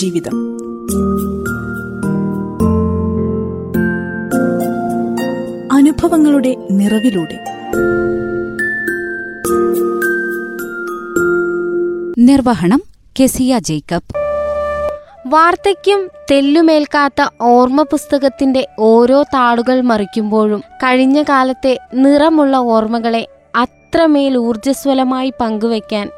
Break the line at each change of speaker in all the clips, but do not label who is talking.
ജീവിതം. അനുഭവങ്ങളുടെ നിറവിലൂടെ.
നിർവഹണം കെസിയ ജേക്കബ്.
വാർദ്ധക്യം തെല്ലുമേൽക്കാത്ത ഓർമ്മ പുസ്തകത്തിന്റെ ഓരോ താളുകൾ മറിക്കുമ്പോഴും കഴിഞ്ഞ കാലത്തെ നിറമുള്ള ഓർമ്മകളെ അത്രമേൽ ഊർജസ്വലമായി പങ്കുവെക്കാൻ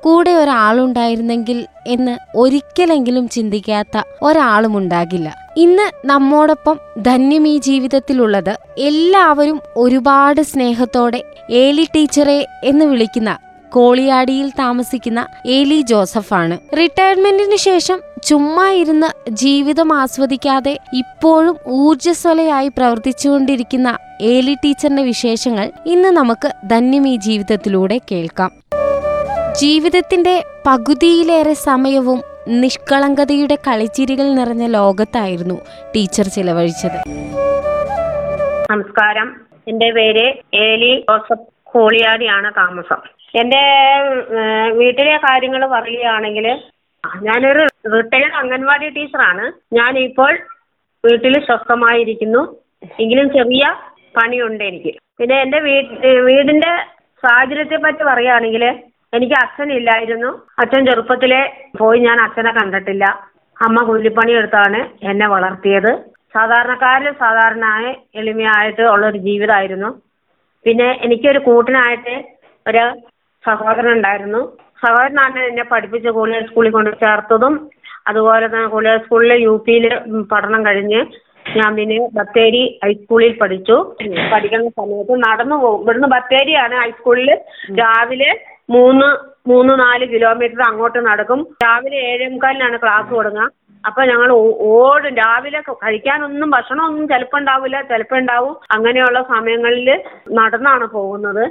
കൂടെ ഒരാളുണ്ടായിരുന്നെങ്കിൽ എന്ന് ഒരിക്കലെങ്കിലും ചിന്തിക്കാത്ത ഒരാളുമുണ്ടാകില്ല. ഇന്ന് നമ്മോടൊപ്പം ധന്യം ഈ ജീവിതത്തിലുള്ളത് എല്ലാവരും ഒരുപാട് സ്നേഹത്തോടെ ഏലി ടീച്ചറെ എന്ന് വിളിക്കുന്ന കോളിയാടിയിൽ താമസിക്കുന്ന ഏലി ജോസഫാണ്. റിട്ടയർമെന്റിന് ശേഷം ചുമ്മാ ഇരുന്ന് ജീവിതം ആസ്വദിക്കാതെ ഇപ്പോഴും ഊർജസ്വലയായി പ്രവർത്തിച്ചുകൊണ്ടിരിക്കുന്ന ഏലി ടീച്ചറിന്റെ വിശേഷങ്ങൾ ഇന്ന് നമുക്ക് ധന്യം ഈ ജീവിതത്തിലൂടെ കേൾക്കാം. ജീവിതത്തിന്റെ പകുതിയിലേറെ സമയവും നിഷ്കളങ്കതയുടെ കളിച്ചിരികൾ നിറഞ്ഞ ലോകത്തായിരുന്നു ടീച്ചർ ചിലവഴിച്ചത്.
നമസ്കാരം. എന്റെ പേര് ഏലി ജോസഫ് കോളിയാടിയാണ് താമസം. എന്റെ വീട്ടിലെ കാര്യങ്ങൾ പറയുകയാണെങ്കിൽ ഞാനൊരു റിട്ടയർഡ് അംഗൻവാടി ടീച്ചറാണ് ഞാനിപ്പോൾ വീട്ടിൽ സ്വസ്ഥമായിരിക്കുന്നു. എങ്കിലും ചെറിയ പണിയുണ്ട് എനിക്ക്. പിന്നെ എന്റെ വീ വീടിന്റെ സാഹചര്യത്തെ പറ്റി പറയുകയാണെങ്കിൽ എനിക്ക് അച്ഛൻ ഇല്ലായിരുന്നു അച്ഛൻ ചെറുപ്പത്തിലെ പോയി ഞാൻ അച്ഛനെ കണ്ടിട്ടില്ല. അമ്മ കൂലിപ്പണി എടുത്താണ് എന്നെ വളർത്തിയത്. സാധാരണക്കാരിൽ സാധാരണയായ എളിമയായിട്ട് ഉള്ളൊരു ജീവിതമായിരുന്നു. പിന്നെ എനിക്കൊരു കൂട്ടിനായിട്ട് ഒരു സഹോദരൻ ഉണ്ടായിരുന്നു. സഹോദരനാണ് എന്നെ പഠിപ്പിച്ച് കൂടുതൽ സ്കൂളിൽ കൊണ്ട് ചേർത്തതും അതുപോലെ തന്നെ കൂടുതൽ സ്കൂളിൽ യു പിയിൽ പഠനം കഴിഞ്ഞ് ഞാൻ പിന്നെ ബത്തേരി ഹൈസ്കൂളിൽ പഠിച്ചു. പഠിക്കുന്ന സമയത്ത് നടന്നു പോകും ഇവിടുന്ന് ബത്തേരിയാണ് ഹൈസ്കൂളിൽ രാവിലെ മൂന്ന് മൂന്ന് നാല് കിലോമീറ്റർ അങ്ങോട്ട് നടക്കും. രാവിലെ ഏഴേ മുക്കാലിനാണ് ക്ലാസ് തുടങ്ങുക. അപ്പൊ ഞങ്ങൾ ഓടും. രാവിലെ കഴിക്കാനൊന്നും ഭക്ഷണമൊന്നും ചിലപ്പോൾ ഉണ്ടാവില്ല ചിലപ്പോൾ ഉണ്ടാവും. അങ്ങനെയുള്ള സമയങ്ങളിൽ നടന്നാണ് പോകുന്നത്.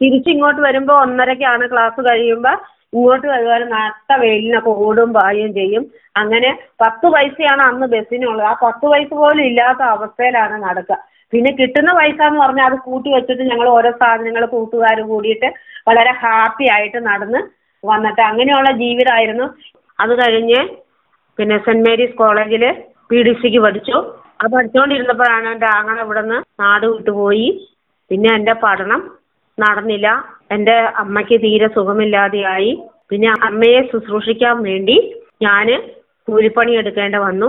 തിരിച്ചിങ്ങോട്ട് വരുമ്പോൾ ഒന്നരക്കാണ് ക്ലാസ് കഴിയുമ്പോൾ ഇങ്ങോട്ട് വരുവാൻ നട്ട വെയിലിനൊക്കെ ഓടും പായുകയും ചെയ്യും. അങ്ങനെ പത്ത് പൈസയാണ് അന്ന് ബസ്സിനുള്ളത്. ആ പത്ത് പൈസ പോലും ഇല്ലാത്ത അവസ്ഥയിലാണ് നടക്കുക. പിന്നെ കിട്ടുന്ന പൈസ എന്ന് പറഞ്ഞാൽ അത് കൂട്ടി വെച്ചിട്ട് ഞങ്ങൾ ഓരോ സാധനങ്ങൾ കൂട്ടുകാർ കൂടിയിട്ട് വളരെ ഹാപ്പി ആയിട്ട് നടന്ന് വന്നിട്ട് അങ്ങനെയുള്ള ജീവിതമായിരുന്നു. അത് കഴിഞ്ഞ് പിന്നെ സെന്റ് മേരീസ് കോളേജിൽ പി ഡി സിക്ക് പഠിച്ചു. അത് പഠിച്ചുകൊണ്ടിരുന്നപ്പോഴാണ് എന്റെ ആങ്ങളെ ഇവിടെ നിന്ന് നാട് വിട്ടുപോയി. പിന്നെ എന്റെ പഠനം നടന്നില്ല. എന്റെ അമ്മയ്ക്ക് തീരെ സുഖമില്ലാതെയായി. പിന്നെ അമ്മയെ ശുശ്രൂഷിക്കാൻ വേണ്ടി ഞാൻ കൂലിപ്പണി എടുക്കേണ്ട വന്നു.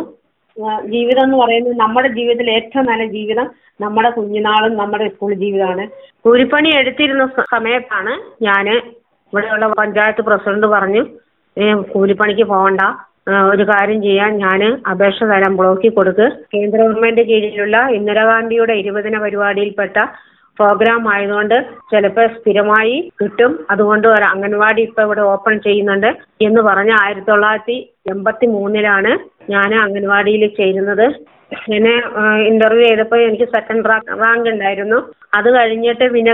ജീവിതം എന്ന് പറയുന്നത് നമ്മുടെ ജീവിതത്തിൽ ഏറ്റവും നല്ല ജീവിതം നമ്മുടെ കുഞ്ഞുനാളും നമ്മുടെ സ്കൂൾ ജീവിതമാണ്. കൂലിപ്പണി എടുത്തിരുന്ന സമയത്താണ് ഞാൻ ഇവിടെയുള്ള പഞ്ചായത്ത് പ്രസിഡന്റ് പറഞ്ഞു "ഏ, കൂലിപ്പണിക്ക് പോകണ്ട ഒരു കാര്യം ചെയ്യാൻ ഞാൻ അപേക്ഷ തരാൻ ബ്ലോക്കിൽ കൊടുക്ക്. കേന്ദ്ര ഗവൺമെന്റ് കീഴിലുള്ള ഇന്ദിരാഗാന്ധിയുടെ ഇരുപതിന പരിപാടിയിൽപ്പെട്ട പ്രോഗ്രാം ആയതുകൊണ്ട് ചിലപ്പോൾ സ്ഥിരമായി കിട്ടും. അതുകൊണ്ട് ഒരു അംഗൻവാടി ഇപ്പൊ ഇവിടെ ഓപ്പൺ ചെയ്യുന്നുണ്ട് എന്ന് പറഞ്ഞ ആയിരത്തി തൊള്ളായിരത്തി എൺപത്തി മൂന്നിലാണ് ഞാൻ അംഗൻവാടിയിൽ ചേരുന്നത്. എന്നെ ഇന്റർവ്യൂ ചെയ്തപ്പോൾ എനിക്ക് സെക്കൻഡ് റാങ്ക് ഉണ്ടായിരുന്നു. അത് കഴിഞ്ഞിട്ട് പിന്നെ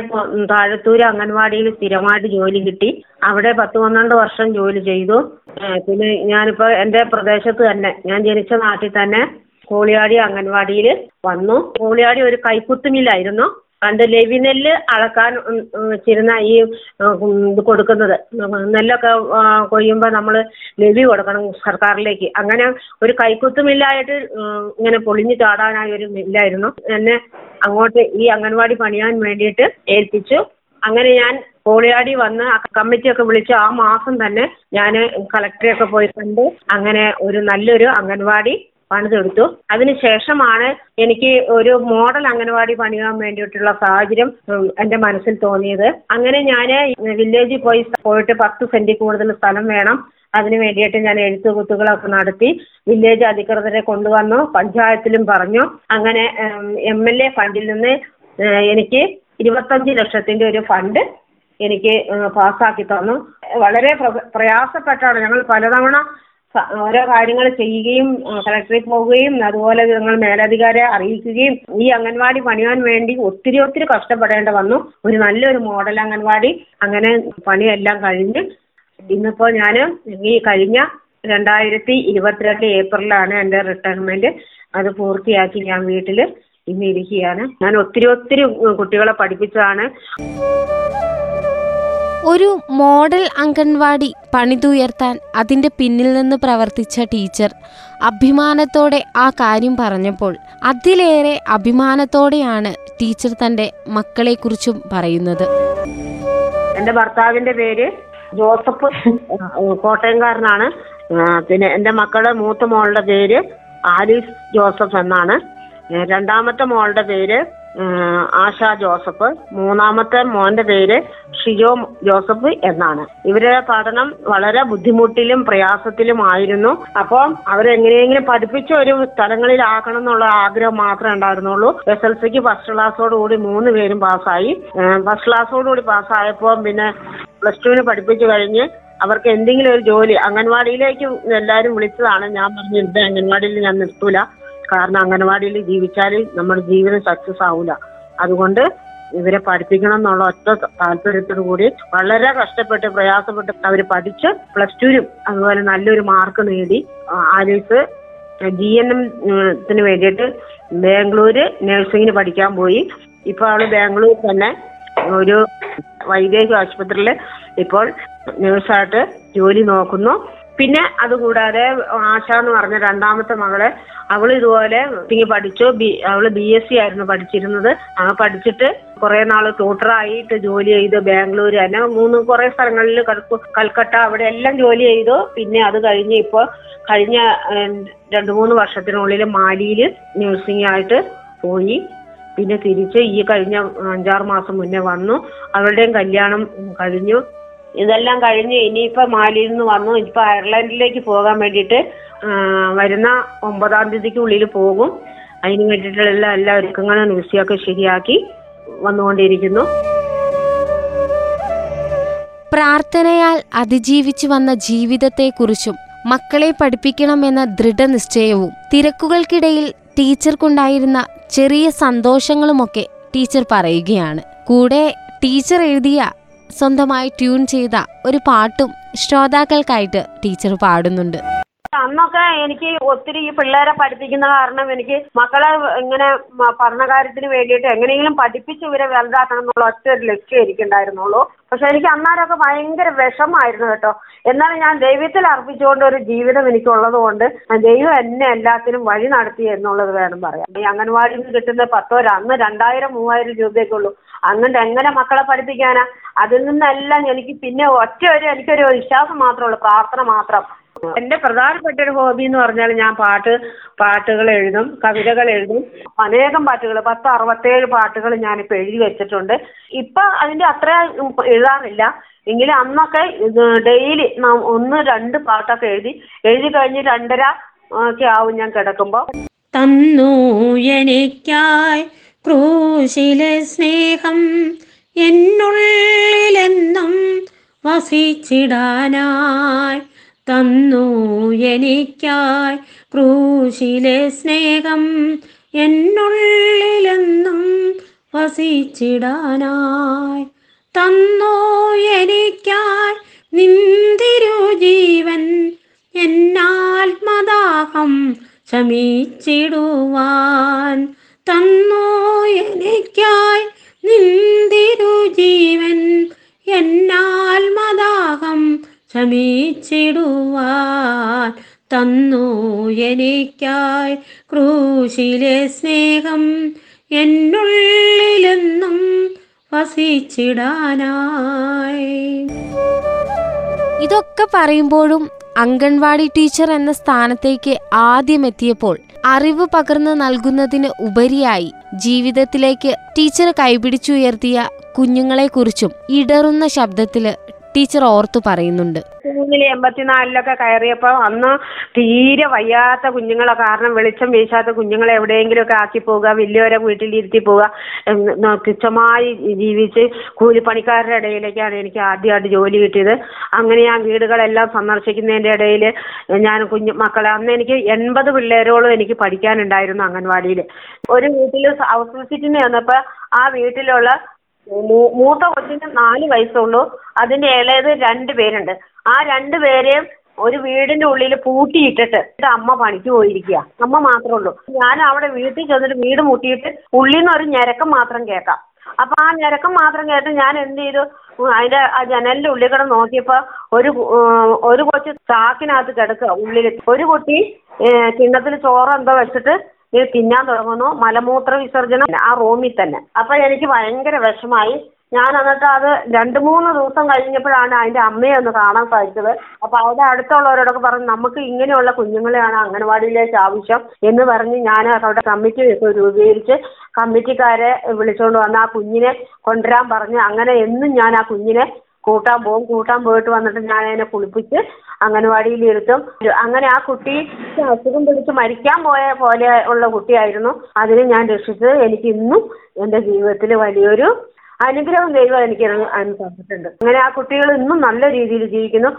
താഴത്തൂര് അംഗൻവാടിയിൽ സ്ഥിരമായിട്ട് ജോലി കിട്ടി. അവിടെ പത്ത് പന്ത്രണ്ട് വർഷം ജോലി ചെയ്തു. പിന്നെ ഞാനിപ്പോൾ എന്റെ പ്രദേശത്ത് തന്നെ ഞാൻ ജനിച്ച നാട്ടിൽ തന്നെ കോളിയാടി അംഗൻവാടിയിൽ വന്നു. കോളിയാടി ഒരു കൈക്കുത്ത് മില്ലായിരുന്നു പണ്ട് ലെവിനെല്ല് അളക്കാൻ വെച്ചിരുന്ന ഈ ഇത് കൊടുക്കുന്നത്. നെല്ലൊക്കെ കൊയ്യുമ്പോ നമ്മൾ ലെവി കൊടുക്കണം സർക്കാരിലേക്ക്. അങ്ങനെ ഒരു കൈക്കുത്ത് മില്ലായിട്ട് ഇങ്ങനെ പൊളിഞ്ഞു ചാടാനായി ഒരു മില്ലായിരുന്നു. എന്നെ അങ്ങോട്ട് ഈ അംഗൻവാടി പണിയാൻ വേണ്ടിയിട്ട് ഏൽപ്പിച്ചു. അങ്ങനെ ഞാൻ കോളിയാടി വന്ന് ആ കമ്മിറ്റിയൊക്കെ വിളിച്ച് ആ മാസം തന്നെ ഞാൻ കളക്ടറെയൊക്കെ പോയി കണ്ട് അങ്ങനെ ഒരു നല്ലൊരു അംഗൻവാടി പണിതെടുത്തു. അതിനുശേഷമാണ് എനിക്ക് ഒരു മോഡൽ അംഗനവാടി പണിയാൻ വേണ്ടിയിട്ടുള്ള സാഹചര്യം എന്റെ മനസ്സിൽ തോന്നിയത്. അങ്ങനെ ഞാൻ വില്ലേജിൽ പോയി പോയിട്ട് പത്ത് സെന്റിൽ കൂടുതൽ സ്ഥലം വേണം. അതിന് വേണ്ടിയിട്ട് ഞാൻ എഴുത്തുകുത്തുകളൊക്കെ നടത്തി വില്ലേജ് അധികൃതരെ കൊണ്ടുവന്നു പഞ്ചായത്തിലും പറഞ്ഞു. അങ്ങനെ എം എൽ എ ഫണ്ടിൽ നിന്ന് എനിക്ക് ഇരുപത്തഞ്ച് ലക്ഷത്തിന്റെ ഒരു ഫണ്ട് എനിക്ക് പാസ്സാക്കി തന്നു. വളരെ പ്ര- പ്രയാസപ്പെട്ടാണ് ഞങ്ങൾ പലതവണ ഓരോ കാര്യങ്ങൾ ചെയ്യുകയും കളക്ടറിൽ പോവുകയും അതുപോലെ ഞങ്ങൾ മേലധികാരെ അറിയിക്കുകയും ഈ അംഗൻവാടി പണിയാൻ വേണ്ടി ഒത്തിരി ഒത്തിരി കഷ്ടപ്പെടേണ്ട വന്നു. ഒരു നല്ലൊരു മോഡൽ അംഗൻവാടി അങ്ങനെ പണിയെല്ലാം കഴിഞ്ഞ് ഇന്നിപ്പോൾ ഞാൻ ഈ കഴിഞ്ഞ രണ്ടായിരത്തി ഇരുപത്തിരണ്ട് ഏപ്രിലാണ് എന്റെ റിട്ടയർമെന്റ് അത് പൂർത്തിയാക്കി ഞാൻ വീട്ടിൽ ഇന്ന് ഇരിക്കുകയാണ്. ഞാൻ ഒത്തിരി ഒത്തിരി കുട്ടികളെ പഠിപ്പിച്ചതാണ്.
ഒരു മോഡൽ അംഗൻവാടി പണിതുയർത്താൻ അതിന്റെ പിന്നിൽ നിന്ന് പ്രവർത്തിച്ച ടീച്ചർ അഭിമാനത്തോടെ ആ കാര്യം പറഞ്ഞപ്പോൾ അതിലേറെ അഭിമാനത്തോടെയാണ് ടീച്ചർ തന്റെ മക്കളെക്കുറിച്ചും പറയുന്നത്.
എന്റെ ഭർത്താവിന്റെ പേര് ജോസഫ് കോട്ടയംകാരനാണ്. പിന്നെ എന്റെ മക്കളുടെ മൂത്ത മോളുടെ പേര് ആലീസ് ജോസഫ് എന്നാണ്. രണ്ടാമത്തെ മോളുടെ പേര് ആശ ജോസഫ് മൂന്നാമത്തെ മോന്റെ പേര് ഷിജോ ജോസഫ് എന്നാണ്. ഇവരുടെ പഠനം വളരെ ബുദ്ധിമുട്ടിലും പ്രയാസത്തിലും ആയിരുന്നു. അപ്പോൾ അവരെങ്ങനെയെങ്കിലും പഠിപ്പിച്ച ഒരു സ്ഥലങ്ങളിലാക്കണം എന്നുള്ള ആഗ്രഹം മാത്രമേ ഉണ്ടായിരുന്നുള്ളൂ. എസ് എൽ സിക്ക് ഫസ്റ്റ് ക്ലാസ്സോടുകൂടി മൂന്ന് പേരും പാസ്സായി. ഫസ്റ്റ് ക്ലാസ്സോടുകൂടി പാസ്സായപ്പോൾ പിന്നെ പ്ലസ് ടുവിന് പഠിപ്പിച്ചു കഴിഞ്ഞ് അവർക്ക് എന്തെങ്കിലും ഒരു ജോലി അംഗൻവാടിയിലേക്ക് എല്ലാവരും വിളിച്ചതാണ്. ഞാൻ പറഞ്ഞു ഇത് അംഗൻവാടിയിൽ ഞാൻ നിർത്തൂല. കാരണം അംഗൻവാടിയിൽ ജീവിച്ചാൽ നമ്മുടെ ജീവിതം സക്സസ് ആവൂല. അതുകൊണ്ട് ഇവരെ പഠിപ്പിക്കണം എന്നുള്ള ഒറ്റ താല്പര്യത്തോടു കൂടി വളരെ കഷ്ടപ്പെട്ട് പ്രയാസപ്പെട്ട് അവർ പഠിച്ച് പ്ലസ് ടുവിനും അതുപോലെ നല്ലൊരു മാർക്ക് നേടി. ആലീസ് ജി എൻ എം വേണ്ടിയിട്ട് ബാംഗ്ലൂര് നഴ്സിംഗിന് പഠിക്കാൻ പോയി. ഇപ്പൊ അവൾ ബാംഗ്ലൂർ തന്നെ ഒരു വൈദേഹി ആശുപത്രിയിൽ ഇപ്പോൾ നഴ്സായിട്ട് ജോലി നോക്കുന്നു. പിന്നെ അതുകൂടാതെ ആശ എന്ന് പറഞ്ഞ രണ്ടാമത്തെ മകളെ അവൾ ഇതുപോലെ പഠിച്ചു. അവൾ ബി എസ് സി ആയിരുന്നു പഠിച്ചിരുന്നത്. ആ പഠിച്ചിട്ട് കുറെ നാൾ ട്യൂട്ടറായിട്ട് ജോലി ചെയ്ത് ബാംഗ്ലൂർ തന്നെ. മൂന്ന് കുറെ സ്ഥലങ്ങളിൽ കൽക്കട്ട അവിടെ എല്ലാം ജോലി ചെയ്തു. പിന്നെ അത് കഴിഞ്ഞ് ഇപ്പോൾ കഴിഞ്ഞ രണ്ടു മൂന്ന് വർഷത്തിനുള്ളിൽ മാലിയിൽ നഴ്സിംഗ് ആയിട്ട് പോയി. പിന്നെ തിരിച്ച് ഈ കഴിഞ്ഞ അഞ്ചാറ് മാസം മുന്നേ വന്നു. അവളുടെയും കല്യാണം കഴിഞ്ഞു. ഇതെല്ലാം കഴിഞ്ഞ് ഇനിയിപ്പോ മാലിയിൽ നിന്ന് വന്നു. ഇപ്പൊ അയർലൻഡിലേക്ക് പോകാൻ വേണ്ടിയിട്ട് വരുന്ന ഒമ്പതാം തീയതിക്കുള്ളിൽ പോകും. അതിന് വേണ്ടിയിട്ടുള്ള എല്ലാ ഒരുക്കങ്ങളും ന്യൂസിയൊക്കെ ശരിയാക്കി വന്നുകൊണ്ടിരിക്കുന്നു.
പ്രാർത്ഥനയാൽ അതിജീവിച്ചു വന്ന ജീവിതത്തെക്കുറിച്ചും മക്കളെ പഠിപ്പിക്കണമെന്ന ദൃഢനിശ്ചയവും തിരക്കുകൾക്കിടയിൽ ടീച്ചർക്കുണ്ടായിരുന്ന ചെറിയ സന്തോഷങ്ങളുമൊക്കെ ടീച്ചർ പറയുകയാണ്. കൂടെ ടീച്ചർ എഴുതിയ സ്വന്തമായി ട്യൂൺ ചെയ്ത ഒരു പാട്ടും ശ്രോതാക്കൾക്കായിട്ട് ടീച്ചർ പാടുന്നുണ്ട്.
അന്നൊക്കെ എനിക്ക് ഒത്തിരി ഈ പിള്ളേരെ പഠിപ്പിക്കുന്ന കാരണം എനിക്ക് മക്കളെ ഇങ്ങനെ പഠന പഠനകാര്യത്തിന് വേണ്ടിയിട്ട് എങ്ങനെയെങ്കിലും പഠിപ്പിച്ച് ഇവരെ വലുതാക്കണം എന്നുള്ള ഒറ്റ ഒരു ലക്ഷ്യം എനിക്കുണ്ടായിരുന്നുള്ളൂ. പക്ഷെ എനിക്ക് അന്നേരമൊക്കെ ഭയങ്കര വിഷമായിരുന്നു കേട്ടോ. എന്നാലും ഞാൻ ദൈവത്തിൽ അർപ്പിച്ചുകൊണ്ട് ഒരു ജീവിതം എനിക്കുള്ളത് കൊണ്ട് ദൈവം എന്നെ എല്ലാത്തിനും വഴി നടത്തി എന്നുള്ളത് വേണം പറയാം ഈ അംഗൻവാടിയിൽ നിന്ന് കിട്ടുന്ന പത്തോ അന്ന് രണ്ടായിരം മൂവായിരം രൂപയൊക്കെ ഉള്ളൂ. എന്നിട്ട് എങ്ങനെ മക്കളെ പഠിപ്പിക്കാനാ? അതിൽ നിന്നെല്ലാം എനിക്ക് പിന്നെ ഒറ്റ ഒരു എനിക്കൊരു വിശ്വാസം മാത്രമേ ഉള്ളൂ പ്രാർത്ഥന മാത്രം. എന്റെ പ്രധാനപ്പെട്ട ഒരു ഹോബി എന്ന് പറഞ്ഞാൽ ഞാൻ പാട്ട് പാട്ടുകൾ എഴുതും കവിതകൾ എഴുതും. അനേകം പാട്ടുകൾ പത്ത് അറുപത്തേഴ് പാട്ടുകൾ ഞാൻ ഇപ്പൊ എഴുതി വെച്ചിട്ടുണ്ട്. ഇപ്പൊ അതിന്റെ അത്ര എഴുതാറില്ല. എങ്കിലും അന്നൊക്കെ ഡെയിലി ഒന്ന് രണ്ട് പാട്ടൊക്കെ എഴുതി എഴുതി കഴിഞ്ഞ് രണ്ടര ഒക്കെ ആവും ഞാൻ കിടക്കുമ്പോൾ
തന്നു എനിക്കായി ക്രൂശിലെ സ്നേഹം എന്നുള്ളിലെന്നും വസിച്ചിടാനായി തന്നു എനിക്കായി. ക്രൂശിലെ സ്നേഹം എന്നുള്ളിലെന്നും വസിച്ചിടാനായി തന്നു എനിക്കായി. നിന്തിരു ജീവൻ എന്നാത്മദാഹം ശമിച്ചിടുവാൻ തന്നു എനിക്കായി നിന്തിരു ജീവൻ എന്നാൽ എന്നാത്മദാഹം ശമിച്ചിടുവാൻ തന്നു എനിക്കായി ക്രൂശിലെ സ്നേഹം എന്നുള്ളിലെന്നും വസിച്ചിടാനായി.
ഇതൊക്കെ പറയുമ്പോഴും അംഗൻവാടി ടീച്ചർ എന്ന സ്ഥാനത്തേക്ക് ആദ്യം എത്തിയപ്പോൾ അറിവ് പകർന്നു നൽകുന്നതിന് ഉപരിയായി ജീവിതത്തിലേക്ക് ടീച്ചർ കൈപിടിച്ചുയർത്തിയ കുഞ്ഞുങ്ങളെക്കുറിച്ചും ഇടറുന്ന ശബ്ദത്തിൽ ടീച്ചർ ഓർത്തു പറയുന്നുണ്ട്.
എൺപത്തിനാലിലൊക്കെ കയറിയപ്പോൾ അന്ന് തീരെ വയ്യാത്ത കുഞ്ഞുങ്ങളെ. കാരണം വെളിച്ചം വീശാത്ത കുഞ്ഞുങ്ങളെ എവിടെയെങ്കിലുമൊക്കെ ആക്കി പോവുക വലിയവരെ വീട്ടിലിരുത്തി പോവുക. തുച്ഛമായി ജീവിച്ച് കൂലിപ്പണിക്കാരുടെ ഇടയിലേക്കാണ് എനിക്ക് ആദ്യമായിട്ട് ജോലി കിട്ടിയത്. അങ്ങനെ ഞാൻ വീടുകളെല്ലാം സന്ദർശിക്കുന്നതിന്റെ ഇടയിൽ ഞാൻ കുഞ്ഞു മക്കളെ അന്ന് എനിക്ക് എൺപത് പിള്ളേരോളം എനിക്ക് പഠിക്കാനുണ്ടായിരുന്നു അംഗൻവാടിയിൽ ഒരു വീട്ടിൽ ഹൗസ് വന്നപ്പോൾ ആ വീട്ടിലുള്ള മൂത്ത കൊച്ചിന് നാല് വയസ്സുള്ളൂ. അതിന്റെ ഇളയത് രണ്ട് പേരുണ്ട്. ആ രണ്ട് പേരെയും ഒരു വീടിന്റെ ഉള്ളിൽ പൂട്ടിയിട്ടിട്ട് അമ്മ പണിക്ക് പോയിരിക്കുക അമ്മ മാത്രമേ ഉള്ളൂ. ഞാൻ അവിടെ വീട്ടിൽ ചെന്നിട്ട് വീട് മുട്ടിയിട്ട് ഉള്ളിൽ നിന്ന് ഒരു ഞരക്കം മാത്രം കേൾക്കാം. അപ്പൊ ആ ഞരക്കം മാത്രം കേട്ട് ഞാൻ എന്ത് ചെയ്തു? അതിന്റെ ആ ജനലിന്റെ ഉള്ളിൽ കൂടെ നോക്കിയപ്പോ ഒരു ഒരു കൊച്ചു ചാക്കിനകത്ത് കിടക്കുക ഉള്ളിൽ ഒരു കുട്ടി കിണ്ണത്തിൽ ചോറ് എന്തോ വെച്ചിട്ട് തിന്നാൻ തുടങ്ങുന്നു. മലമൂത്ര വിസർജനം ആ റൂമിൽ തന്നെ. അപ്പൊ എനിക്ക് ഭയങ്കര വിഷമായി. ഞാൻ എന്നിട്ട് അത് രണ്ട് മൂന്ന് ദിവസം കഴിഞ്ഞപ്പോഴാണ് അതിന്റെ അമ്മയെ ഒന്ന് കാണാൻ സാധിച്ചത്. അപ്പൊ അവിടെ അടുത്തുള്ളവരോടൊക്കെ പറഞ്ഞു നമുക്ക് ഇങ്ങനെയുള്ള കുഞ്ഞുങ്ങളെയാണ് അംഗനവാടിയിലേക്ക് ആവശ്യം എന്ന് പറഞ്ഞ് ഞാൻ അവിടെ കമ്മിറ്റി രൂപീകരിച്ച് കമ്മിറ്റിക്കാരെ വിളിച്ചുകൊണ്ട് വന്ന് ആ കുഞ്ഞിനെ കൊണ്ടുവരാൻ പറഞ്ഞ് അങ്ങനെ എന്നും ഞാൻ ആ കുഞ്ഞിനെ കൂട്ടാൻ പോകും കൂട്ടാൻ പോയിട്ട് വന്നിട്ട് ഞാൻ അതിനെ കുളിപ്പിച്ച് അംഗനവാടിയിൽ ഇരുത്തും. അങ്ങനെ ആ കുട്ടി അസുഖം പിടിച്ച് മരിക്കാൻ പോയ പോലെ ഉള്ള കുട്ടിയായിരുന്നു. അതിനെ ഞാൻ രക്ഷിച്ചത് എനിക്ക് ഇന്നും എന്റെ ജീവിതത്തിൽ വലിയൊരു അനുഗ്രഹം ദൈവം എനിക്ക് തന്നിട്ടുണ്ട് അങ്ങനെ ആ കുട്ടികൾ ഇന്നും നല്ല രീതിയിൽ ജീവിക്കുന്നു.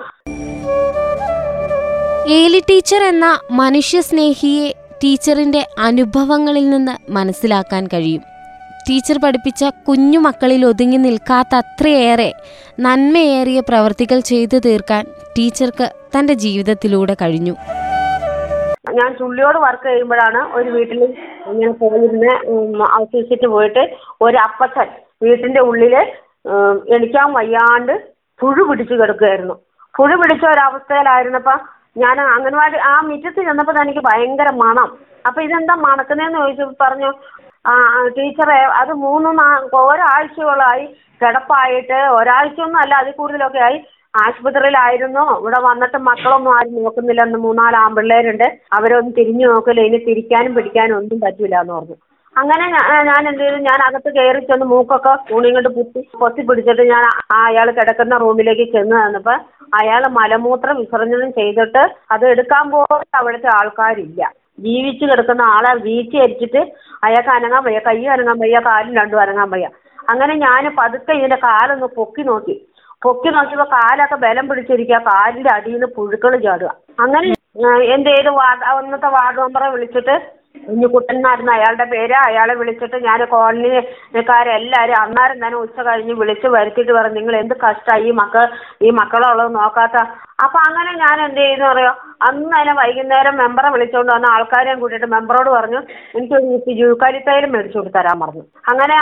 ഏലി ടീച്ചർ എന്ന മനുഷ്യസ്നേഹിയെ ടീച്ചറിന്റെ അനുഭവങ്ങളിൽ നിന്ന് മനസ്സിലാക്കാൻ കഴിയും. ടീച്ചർ പഠിപ്പിച്ച കുഞ്ഞു മക്കളിൽ ഒതുങ്ങി നിൽക്കാത്ത അത്രയേറെ നന്മയേറിയ പ്രവർത്തികൾ ചെയ്തു തീർക്കാൻ ടീച്ചർക്ക് തന്റെ ജീവിതത്തിലൂടെ കഴിഞ്ഞു.
ഞാൻ ചുള്ളിയോട് വർക്ക് ചെയ്യുമ്പോഴാണ് ഒരു വീട്ടിൽ ഞാൻ പോയിരുന്ന് അവശേഷിച്ചിട്ട് പോയിട്ട് ഒരു അപ്പച്ചൻ വീട്ടിന്റെ ഉള്ളിൽ എണിക്കാൻ വയ്യാണ്ട് പുഴു പിടിച്ചു കിടക്കുകയായിരുന്നു പുഴു പിടിച്ച ഒരവസ്ഥയിലായിരുന്നപ്പോ ഞാൻ അംഗൻവാടി ആ മിറ്റത്ത് ചെന്നപ്പോൾ എനിക്ക് ഭയങ്കര മണം. അപ്പൊ ഇതെന്താ മണക്കുന്നതെന്ന് ചോദിച്ചു പറഞ്ഞു ആ ആ, ടീച്ചറെ അത് മൂന്ന് നാ- ഒരാഴ്ചകളായി കിടപ്പായിട്ട് ഒരാഴ്ചയൊന്നും അല്ല അതിൽ കൂടുതലൊക്കെ ആയി. ആശുപത്രിയിലായിരുന്നു. ഇവിടെ വന്നിട്ട് മക്കളൊന്നും ആരും നോക്കുന്നില്ല എന്ന് മൂന്നാൽ ആൺപിള്ളേരുണ്ട്. അവരൊന്നും തിരിഞ്ഞു നോക്കില്ല ഇനി തിരിക്കാനും പിടിക്കാനും ഒന്നും പറ്റൂല എന്ന് പറഞ്ഞു. അങ്ങനെ ഞാൻ എന്ത് ചെയ്തു? ഞാൻ അകത്ത് കയറി ചെന്ന് മൂക്കൊക്കെ തുണി കൊണ്ട് കുത്തി പൊത്തി പിടിച്ചിട്ട് ഞാൻ അയാൾ കിടക്കുന്ന റൂമിലേക്ക് ചെന്ന് തന്നപ്പോ അയാൾ മലമൂത്ര വിസർജനം ചെയ്തിട്ട് അത് എടുക്കാൻ പോലും അവിടുത്തെ ആൾക്കാരില്ല. ജീവിച്ച് കിടക്കുന്ന ആളെ വീഴ്ച അരിച്ചിട്ട് അയാൾക്ക് അനങ്ങാൻ വയ്യ കൈ അനങ്ങാൻ വയ്യ കാലും രണ്ടും അനങ്ങാൻ വയ്യ. അങ്ങനെ ഞാൻ പതുക്കെ ഇതിന്റെ കാലൊന്ന് പൊക്കി നോക്കി. പൊക്കി നോക്കിയപ്പോ കാലൊക്കെ ബലം പിടിച്ചിരിക്കുക കാലിന്റെ അടിയിൽ നിന്ന് പുഴുക്കൾ ചാടുക. അങ്ങനെ ചെയ്തു? വാർഡ് അന്നത്തെ വാർഡ് മെമ്പറെ വിളിച്ചിട്ട് കുഞ്ഞുകുട്ടൻ എന്നായിരുന്നു അയാളുടെ പേര് അയാളെ വിളിച്ചിട്ട് ഞാൻ കോളനിക്കാരെല്ലാവരും അന്നേരം തന്നെ ഉച്ച കഴിഞ്ഞ് വിളിച്ച് വരുത്തിയിട്ട് പറഞ്ഞു നിങ്ങൾ എന്ത് കഷ്ടമായി ഈ മക്കൾ ഈ മക്കളുള്ളത് നോക്കാത്ത അപ്പൊ അങ്ങനെ ഞാൻ എന്ത് ചെയ്യുന്നു അറിയോ? അന്ന് തന്നെ വൈകുന്നേരം മെമ്പറെ വിളിച്ചുകൊണ്ട് വന്ന ആൾക്കാരെയും കൂട്ടിയിട്ട് മെമ്പറോട് പറഞ്ഞു എനിക്ക് യൂക്കാലിത്തൈലും മേടിച്ചു കൊടുത്ത് തരാൻ പറഞ്ഞു. അങ്ങനെ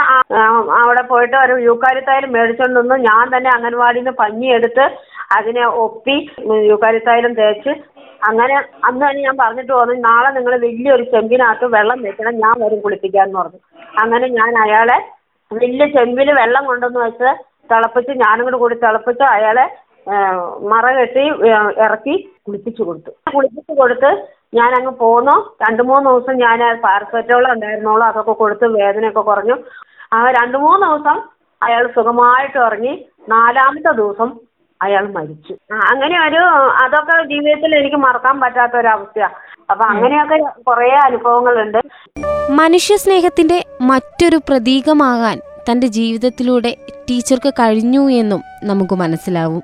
അവിടെ പോയിട്ട് ഒരു യൂക്കാലിത്തൈലും മേടിച്ചുകൊണ്ട് വന്ന് ഞാൻ തന്നെ അംഗൻവാടിയിൽ നിന്ന് പഞ്ഞിയെടുത്ത് അതിനെ ഒപ്പി യൂക്കാലിത്തൈലും തേച്ച് അങ്ങനെ അന്ന് തന്നെ ഞാൻ പറഞ്ഞിട്ട് പോന്നു നാളെ നിങ്ങൾ വലിയൊരു ചെമ്പിനകത്ത് വെള്ളം വെക്കണം ഞാൻ വരും കുളിപ്പിക്കാന്ന് പറഞ്ഞു. അങ്ങനെ ഞാൻ അയാളെ വലിയ ചെമ്പിൽ വെള്ളം കൊണ്ടുവന്ന് വെച്ച് തിളപ്പിച്ച് ഞാനും കൂടെ കൂടി തിളപ്പിച്ച് അയാളെ മറ കെട്ടി ഇറക്കി കുളിപ്പിച്ചു കൊടുത്തു. കുളിപ്പിച്ചു കൊടുത്ത് ഞാൻ അങ്ങ് പോന്നു. രണ്ട് മൂന്ന് ദിവസം ഞാൻ പാരസെറ്റോളം ഉണ്ടായിരുന്നോളൂ അതൊക്കെ കൊടുത്ത് വേദനയൊക്കെ കുറഞ്ഞു. ആ രണ്ട് മൂന്ന് ദിവസം അയാൾ സുഖമായിട്ട് ഇറങ്ങി നാലാമത്തെ ദിവസം അയാൾ മരിച്ചു. അങ്ങനെ ഒരു അതൊക്കെ ജീവിതത്തിൽ എനിക്ക് മറക്കാൻ പറ്റാത്ത ഒരു അവസ്ഥയാ അപ്പൊ അങ്ങനെയൊക്കെ കുറേ അനുഭവങ്ങളുണ്ട്.
മനുഷ്യ സ്നേഹത്തിന്റെ മറ്റൊരു പ്രതീകമാകാൻ തന്റെ ജീവിതത്തിലൂടെ ടീച്ചർക്ക് കഴിഞ്ഞു എന്നും നമുക്ക് മനസ്സിലാവും.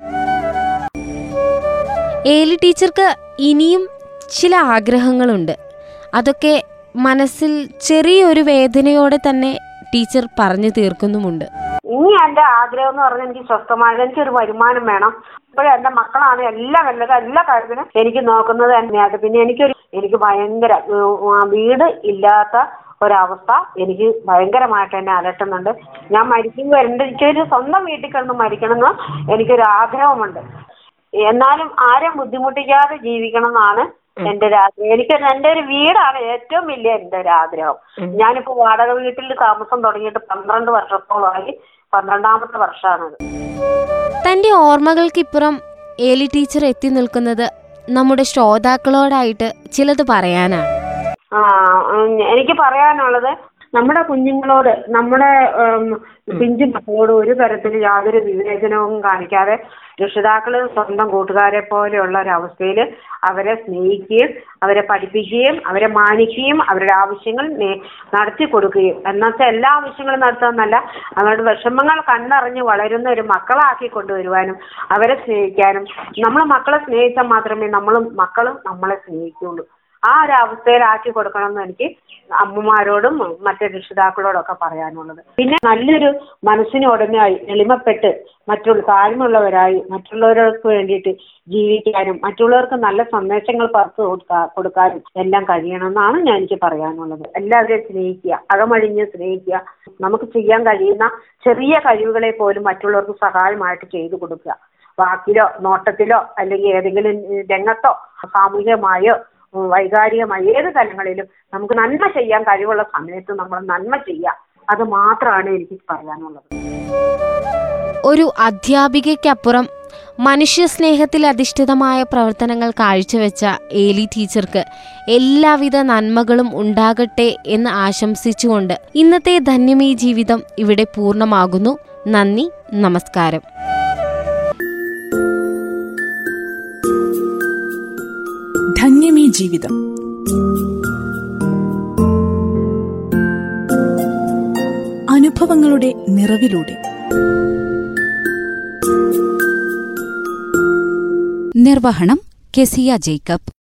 ഏലി ടീച്ചർക്ക് ഇനിയും ചില ആഗ്രഹങ്ങളുണ്ട്. അതൊക്കെ മനസ്സിൽ ചെറിയൊരു വേദനയോടെ തന്നെ ടീച്ചർ പറഞ്ഞു തീർക്കുന്നുമുണ്ട്.
ഇനി എന്റെ ആഗ്രഹം എന്ന് പറഞ്ഞാൽ എനിക്ക് സ്വസ്ഥമായ എനിക്കൊരു വരുമാനം വേണം. ഇപ്പോഴും എന്റെ മക്കളാണ് എല്ലാം നല്ലത് എല്ലാ കാര്യത്തിനും എനിക്ക് നോക്കുന്നത് തന്നെയാണ്. പിന്നെ എനിക്കൊരു എനിക്ക് ഭയങ്കര വീട് ഇല്ലാത്ത ഒരവസ്ഥ എനിക്ക് ഭയങ്കരമായിട്ട് എന്നെ അലട്ടുന്നുണ്ട്. ഞാൻ മരിക്കുമ്പോൾ എന്റെ എനിക്കൊരു സ്വന്തം വീട്ടിൽ കിടന്ന് മരിക്കണമെന്ന് എനിക്കൊരു ആഗ്രഹമുണ്ട്. എന്നാലും ആരും ബുദ്ധിമുട്ടിക്കാതെ ജീവിക്കണം എന്നാണ് എന്റെ ഒരു ആഗ്രഹം. എനിക്ക് എന്റെ ഒരു വീടാണ് ഏറ്റവും വലിയ എന്റെ ഒരു ആഗ്രഹം. ഞാനിപ്പോ വാടക വീട്ടിൽ താമസം തുടങ്ങിയിട്ട് പന്ത്രണ്ട് വർഷത്തോളമായി പന്ത്രണ്ടാമത്തെ വർഷമാണത്
തന്റെ ഓർമ്മകൾക്കിപ്പുറം ഏലി ടീച്ചർ എത്തി നിൽക്കുന്നത് നമ്മുടെ ശ്രോതാക്കളോടായിട്ട് ചിലത് പറയാനാണ്.
ആ എനിക്ക് പറയാനുള്ളത് നമ്മുടെ കുഞ്ഞുങ്ങളോട് നമ്മുടെ പിഞ്ചു മക്കളോട് ഒരു തരത്തിൽ യാതൊരു വിവേചനവും കാണിക്കാതെ രക്ഷിതാക്കൾ സ്വന്തം കൂട്ടുകാരെ പോലെയുള്ള ഒരവസ്ഥയിൽ അവരെ സ്നേഹിക്കുകയും അവരെ പഠിപ്പിക്കുകയും അവരെ മാനിക്കുകയും അവരുടെ ആവശ്യങ്ങൾ നടത്തി കൊടുക്കുകയും. എന്നുവെച്ചാൽ എല്ലാ ആവശ്യങ്ങളും നടത്തുമെന്നല്ല അവരുടെ വിഷമങ്ങൾ കണ്ടറിഞ്ഞ് വളരുന്ന ഒരു മക്കളാക്കി കൊണ്ടുവരുവാനും അവരെ സ്നേഹിക്കാനും. നമ്മൾ മക്കളെ സ്നേഹിച്ചാൽ മാത്രമേ നമ്മളും മക്കളും നമ്മളെ സ്നേഹിക്കുള്ളൂ ആ ഒരു അവസ്ഥയിലാക്കി കൊടുക്കണം എന്ന് എനിക്ക് അമ്മമാരോടും മറ്റു രക്ഷിതാക്കളോടും ഒക്കെ പറയാനുള്ളത്. പിന്നെ നല്ലൊരു മനസ്സിന് ഉടമയായി എളിമപ്പെട്ട് മറ്റുള്ള താഴ്മയുള്ളവരായി മറ്റുള്ളവർക്ക് വേണ്ടിയിട്ട് ജീവിക്കാനും മറ്റുള്ളവർക്ക് നല്ല സന്ദേശങ്ങൾ പറഞ്ഞു കൊടുക്കാ കൊടുക്കാനും എല്ലാം കഴിയണമെന്നാണ് ഞാൻ എനിക്ക് പറയാനുള്ളത്. എല്ലാവരെയും സ്നേഹിക്കുക അകമഴിഞ്ഞ് സ്നേഹിക്കുക. നമുക്ക് ചെയ്യാൻ കഴിയുന്ന ചെറിയ കഴിവുകളെ പോലും മറ്റുള്ളവർക്ക് സഹായമായിട്ട് ചെയ്തു കൊടുക്കുക. വാക്കിലോ നോട്ടത്തിലോ അല്ലെങ്കിൽ ഏതെങ്കിലും രംഗത്തോ സാമൂഹികമായോ വൈകാരികമായോ ഏത് തലങ്ങളിലും നമുക്ക് നന്മ ചെയ്യാൻ കഴിവുള്ള സമയത്ത് നമ്മൾ നന്മ ചെയ്യുക. അത് മാത്രമാണ് എനിക്ക് പറയാനുള്ളത്.
ഒരു അധ്യാപികയ്ക്കപ്പുറം മനുഷ്യ സ്നേഹത്തിൽ അധിഷ്ഠിതമായ പ്രവർത്തനങ്ങൾ കാഴ്ചവെച്ച ഏലി ടീച്ചർക്ക് എല്ലാവിധ നന്മകളും ഉണ്ടാകട്ടെ എന്ന് ആശംസിച്ചുകൊണ്ട് ഇന്നത്തെ ധന്യമീ ജീവിതം ഇവിടെ പൂർണമാകുന്നു. നന്ദി നമസ്കാരം.
ജീവിതം. അനുഭവങ്ങളുടെ നിറവിലൂടെ.
നിർവഹണം കെസിയ ജേക്കബ്.